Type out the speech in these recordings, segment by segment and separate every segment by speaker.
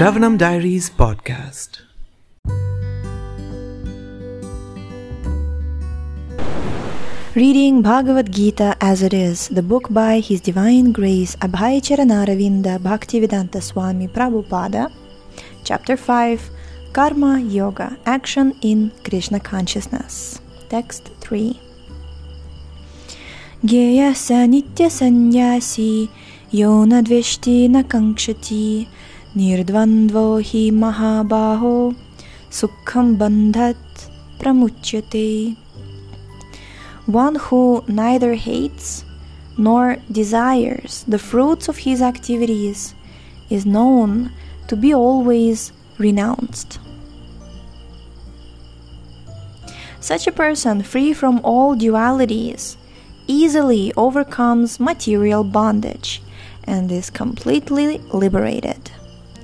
Speaker 1: Shravanam Diaries podcast.
Speaker 2: Reading Bhagavad Gita as it is, the book by His Divine Grace Abhay Charanaravinda Bhaktivedanta Swami Prabhupada, Chapter 5 Karma Yoga Action in Krishna Consciousness. Text 3 Gyayasa Nitya Sanyasi Yona Dveshti Nakankshati Bandhat Pramuchyate one who neither hates nor desires the fruits of his activities is known to be always renounced. Such a person, free from all dualities, easily overcomes material bondage and is completely liberated.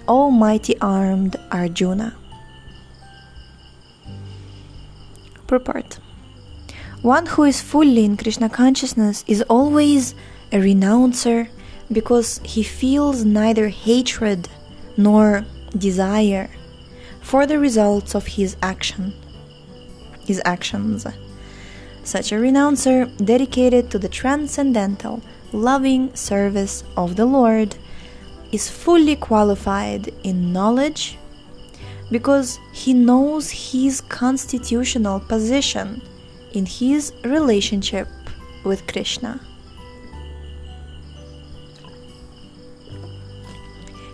Speaker 2: Almighty armed Arjuna. Purport one who is fully in Krishna consciousness is always a renouncer because he feels neither hatred nor desire for the results of his action his actions such a renouncer dedicated to the transcendental loving service of the lord is fully qualified in knowledge because he knows his constitutional position in his relationship with Krishna.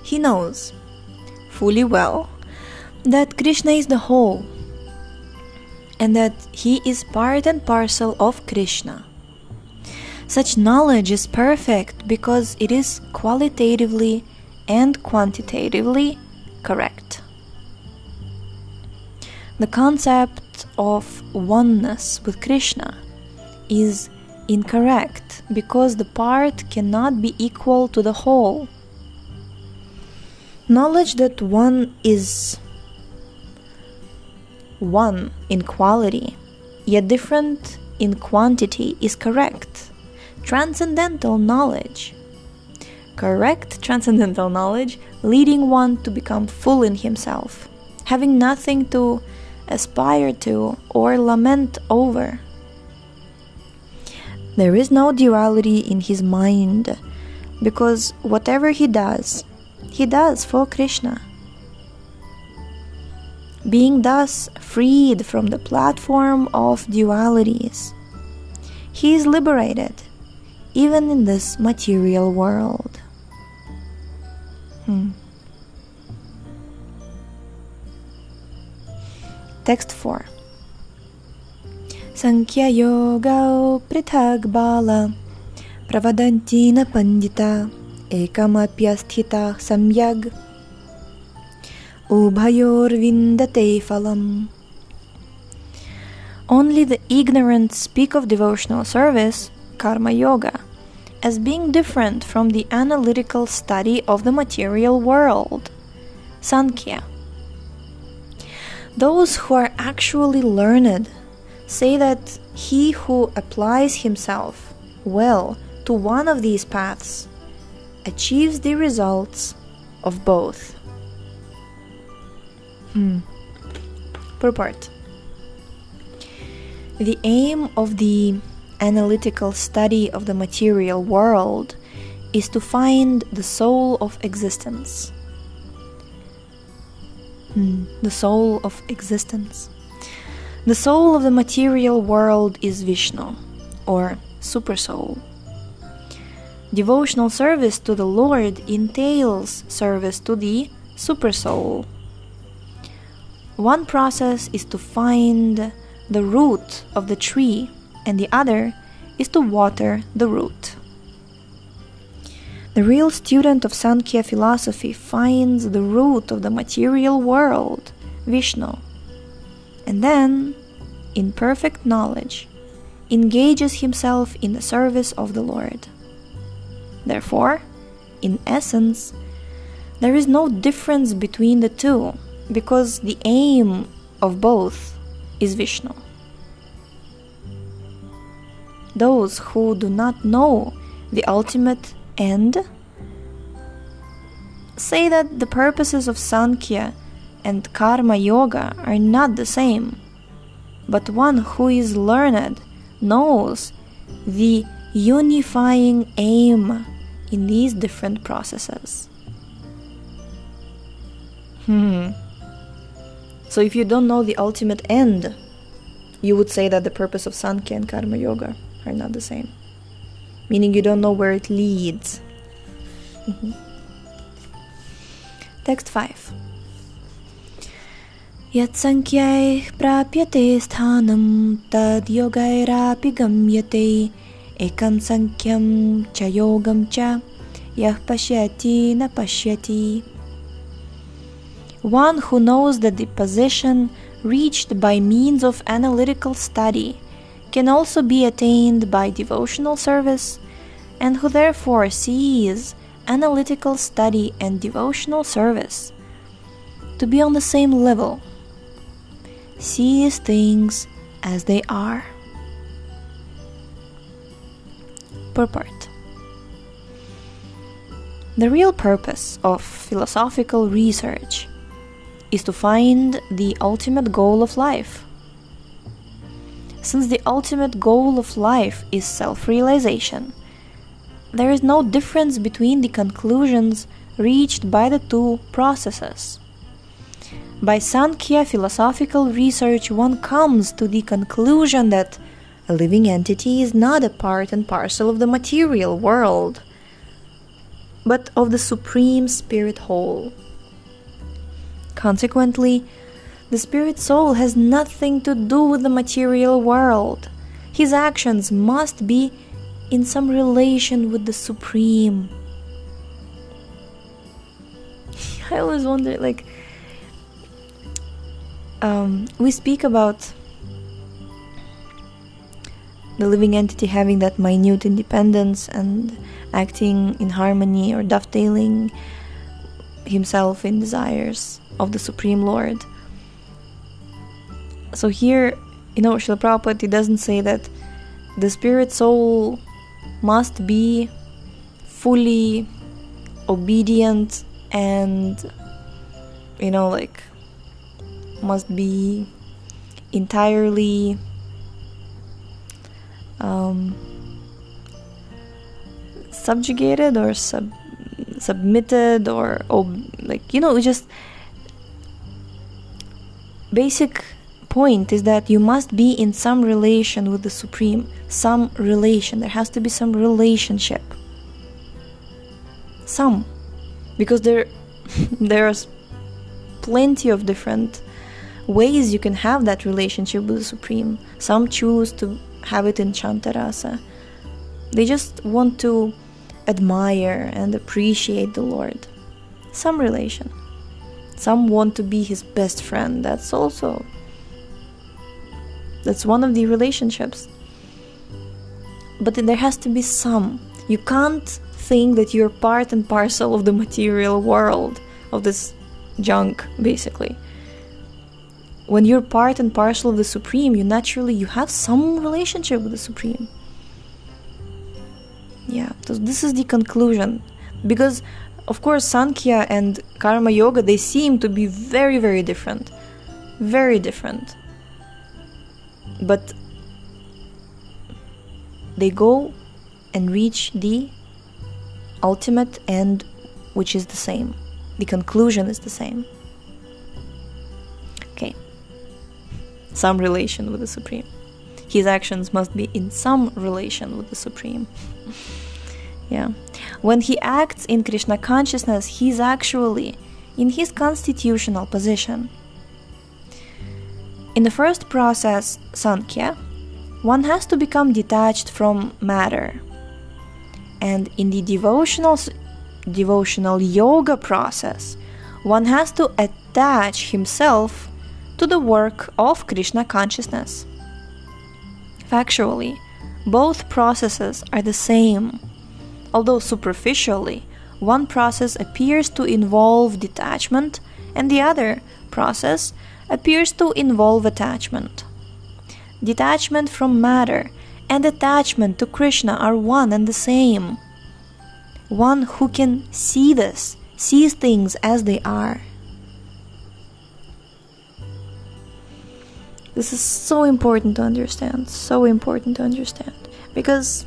Speaker 2: He knows fully well that Krishna is the whole and that he is part and parcel of Krishna. Such knowledge is perfect because it is qualitatively and quantitatively correct. The concept of oneness with Krishna is incorrect because the part cannot be equal to the whole. Knowledge that one is one in quality, yet different in quantity, is correct. Transcendental knowledge. Correct transcendental knowledge leading one to become full in himself, having nothing to aspire to, or lament over. There is no duality in his mind because whatever he does, he does for Krishna. Being thus freed from the platform of dualities, he is liberated even in this material world. Hmm. Text 4 Sankhya Yoga Prithag Bala Pravadantina Pandita Ekamapyasthita Samyag Ubhayor Vindate Phalam Only the ignorant speak of devotional service, Karma Yoga, as being different from the analytical study of the material world, Sankhya. Those who are actually learned say that he who applies himself well to one of these paths achieves the results of both. Hmm. Purport The aim of the analytical study of the material world is to find the soul of existence Hmm. the soul of existence. The soul of the material world is Vishnu, or Supersoul. Devotional service to the Lord entails service to the Supersoul. One process is to find the root of the tree, and the other is to water the root. The real student of Sankhya philosophy finds the root of the material world, Vishnu, and then, in perfect knowledge, engages himself in the service of the Lord. Therefore, in essence, there is no difference between the two because the aim of both is Vishnu. Those who do not know the ultimate end say that the purposes of Sankhya and Karma Yoga are not the same, but one who is learned knows the unifying aim in these different processes. Hmm. So if you don't know the ultimate end, you would say that the purpose of Sankhya and Karma Yoga are not the same. Meaning you don't know where it leads. Mm-hmm. Text 5. यत्सङ्ख्यै प्राप्यते स्थानं तद्योगैरापि गम्यते एकं सङ्ख्यं च योगं च यः पश्यति न पश्यति One who knows that the position reached by means of analytical study can also be attained by devotional service, and who therefore sees analytical study and devotional service to be on the same level, sees things as they are. Purport The real purpose of philosophical research is to find the ultimate goal of life. Since the ultimate goal of life is self realization, there is no difference between the conclusions reached by the two processes. By Sankhya philosophical research, one comes to the conclusion that a living entity is not a part and parcel of the material world, but of the Supreme Spirit whole. Consequently, the spirit soul has nothing to do with the material world. His actions must be in some relation with the Supreme. I always wonder, like, um, we speak about the living entity having that minute independence and acting in harmony or dovetailing himself in desires of the Supreme Lord. So here, you know, Srila Prabhupada doesn't say that the spirit soul must be fully obedient and, you know, like, must be entirely um, subjugated or sub submitted or ob- like you know just basic point is that you must be in some relation with the supreme some relation. There has to be some relationship. Some. Because there there's plenty of different ways you can have that relationship with the supreme. Some choose to have it in shanta rasa. They just want to admire and appreciate the lord. Some relation. Some want to be his best friend. That's also that's one of the relationships. But there has to be some. You can't think that you're part and parcel of the material world of this junk basically. When you're part and parcel of the supreme, you naturally you have some relationship with the supreme. Yeah, so this is the conclusion because of course, Sankhya and Karma Yoga they seem to be very, very different, very different. But they go and reach the ultimate end, which is the same. The conclusion is the same. Okay. Some relation with the Supreme. His actions must be in some relation with the Supreme. yeah. When he acts in Krishna consciousness, he is actually in his constitutional position. In the first process, Sankhya, one has to become detached from matter. And in the devotional devotional yoga process, one has to attach himself to the work of Krishna consciousness. Factually, both processes are the same although superficially, one process appears to involve detachment and the other process appears to involve attachment. Detachment from matter and attachment to Krishna are one and the same. One who can see this sees things as they are. This is so important to understand, so important to understand. Because.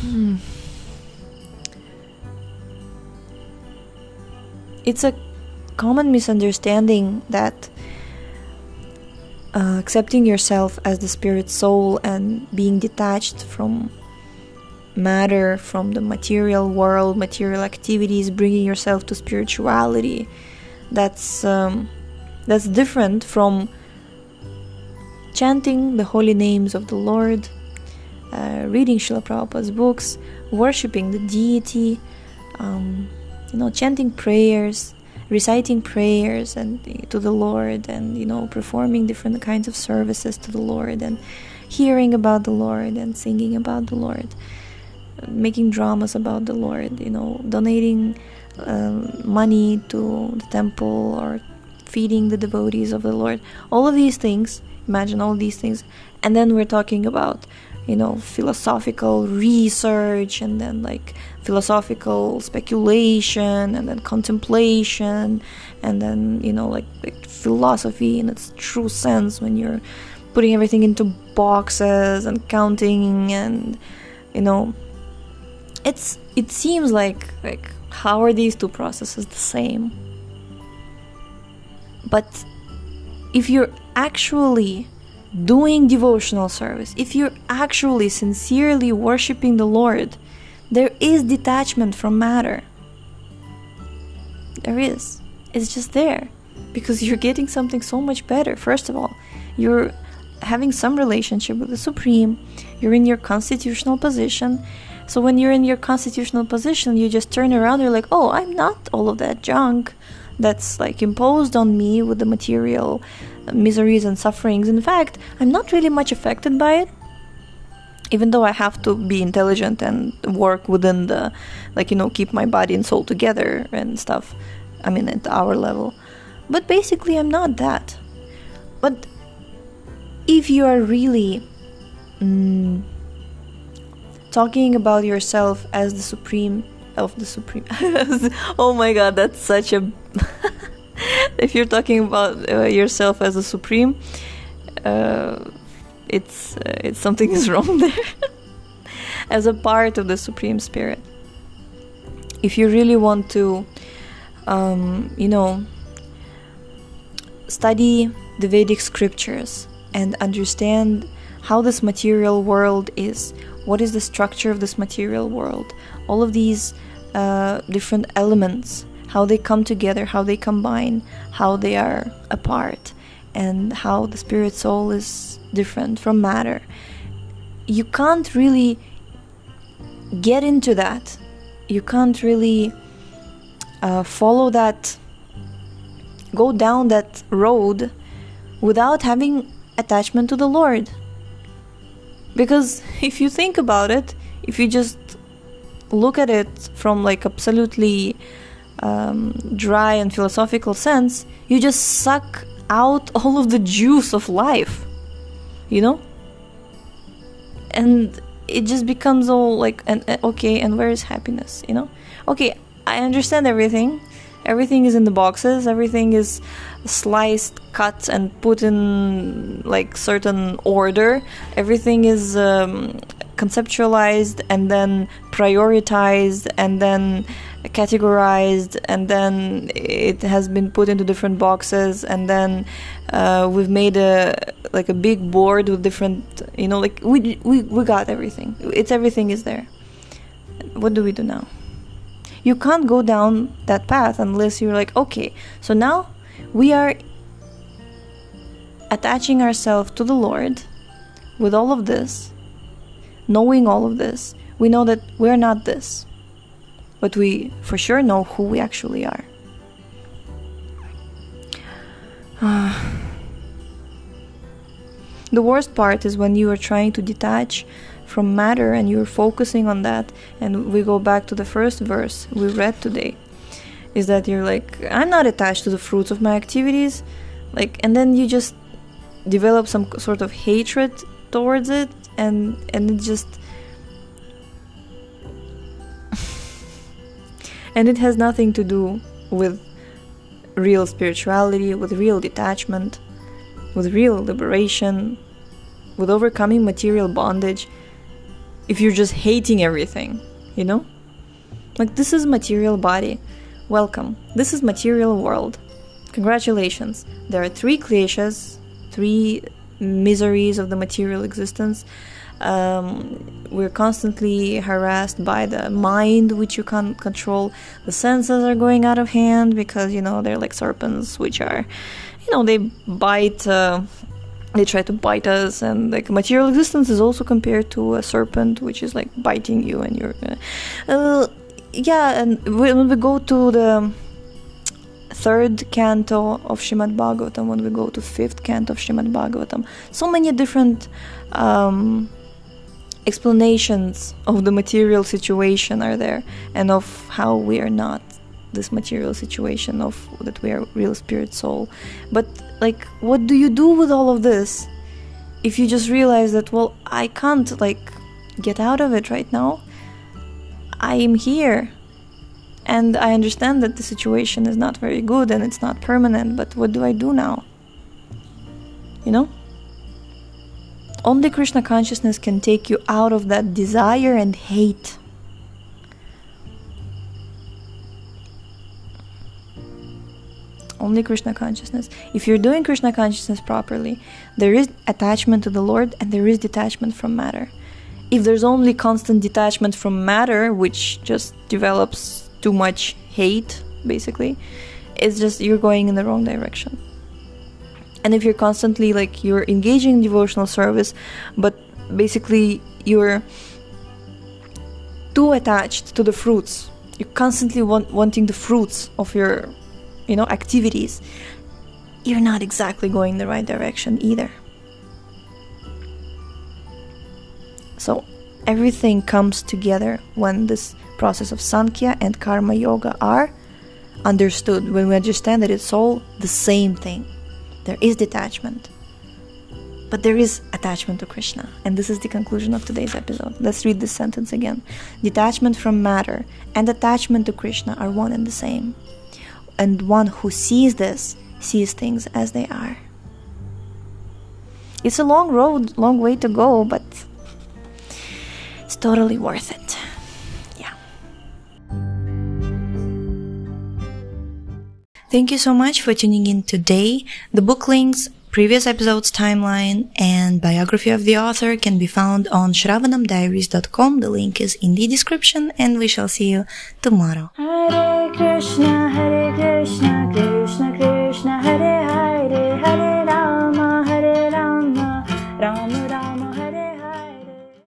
Speaker 2: Hmm, it's a common misunderstanding that uh, accepting yourself as the spirit soul and being detached from matter, from the material world, material activities, bringing yourself to spirituality. That's um, that's different from chanting the holy names of the Lord, uh, reading Srila Prabhupada's books, worshipping the deity, um, you know, chanting prayers, reciting prayers and to the Lord, and you know, performing different kinds of services to the Lord, and hearing about the Lord and singing about the Lord making dramas about the Lord, you know, donating um, money to the temple or feeding the devotees of the Lord. All of these things, imagine all these things. And then we're talking about, you know, philosophical research and then like philosophical speculation and then contemplation and then, you know, like, like philosophy in its true sense when you're putting everything into boxes and counting and, you know, it's it seems like like how are these two processes the same? But if you're actually doing devotional service if you're actually sincerely worshiping the lord there is detachment from matter. There is. It's just there. Because you're getting something so much better. First of all you're having some relationship with the supreme. You're in your constitutional position. So when you're in your constitutional position, you just turn around, you're like, oh, I'm not all of that junk that's like imposed on me with the material miseries and sufferings. In fact, I'm not really much affected by it. Even though I have to be intelligent and work within the, like, you know, keep my body and soul together and stuff. I mean, at our level. But basically, I'm not that. But if you are really. Mm, talking about yourself as the supreme of the supreme oh my god that's such a if you're talking about uh, yourself as a supreme uh, it's uh, it's something is wrong there. As a part of the supreme spirit. If you really want to um, you know study the vedic scriptures and understand how this material world is what is the structure of this material world all of these uh, different elements how they come together how they combine how they are apart and how the spirit soul is different from matter. You can't really get into that. You can't really uh, follow that go down that road without having attachment to the lord. Because if you think about it, if you just look at it from like absolutely um, dry and philosophical sense, you just suck out all of the juice of life, you know? And it just becomes all like, and, okay, and where is happiness, you know? Okay, I understand everything. Everything is in the boxes, everything is sliced, cut, and put in like certain order. Everything is um, conceptualized and then prioritized and then categorized and then it has been put into different boxes and then uh, we've made a like a big board with different you know like we, we we got everything. It's everything is there. What do we do now? You can't go down that path unless you're like okay so now we are attaching ourselves to the Lord with all of this, knowing all of this, we know that we're not this, but we for sure know who we actually are. Uh, the worst part is when you are trying to detach from matter and you're focusing on that, and we go back to the first verse we read today is that you're like i'm not attached to the fruits of my activities like and then you just develop some sort of hatred towards it and and it just And it has nothing to do with real spirituality, with real detachment, with real liberation, with overcoming material bondage. If you're just hating everything, you know? Like, this is material body. Welcome. This is material world. Congratulations. There are three kleshas, three miseries of the material existence. Um, we're constantly harassed by the mind, which you can't control. The senses are going out of hand because you know they're like serpents, which are, you know, they bite. Uh, they try to bite us, and like material existence is also compared to a serpent, which is like biting you, and you're. Uh, yeah, and when we go to the third canto of Shrimad Bhagavatam, when we go to fifth canto of Shrimad Bhagavatam, so many different um, explanations of the material situation are there, and of how we are not this material situation of that we are real spirit soul. But like, what do you do with all of this if you just realize that well, I can't like get out of it right now. I am here and I understand that the situation is not very good and it's not permanent, but what do I do now? You know? Only Krishna consciousness can take you out of that desire and hate. Only Krishna consciousness. If you're doing Krishna consciousness properly, there is attachment to the Lord and there is detachment from matter. If there's only constant detachment from matter, which just develops too much hate, basically, it's just you're going in the wrong direction. And if you're constantly like you're engaging in devotional service, but basically you're too attached to the fruits, you're constantly want, wanting the fruits of your, you know, activities, you're not exactly going the right direction either. So everything comes together when this process of Sankhya and Karma Yoga are understood, when we understand that it's all the same thing. There is detachment, but there is attachment to Krishna. And this is the conclusion of today's episode. Let's read this sentence again. Detachment from matter and attachment to Krishna are one and the same. And one who sees this sees things as they are. It's a long road, long way to go, but it's totally worth it. Thank you so much for tuning in today. The book links, previous episodes timeline, and biography of the author can be found on shravanamdiaries.com. The link is in the description, and we shall see you tomorrow. Hare Krishna, Hare Krishna.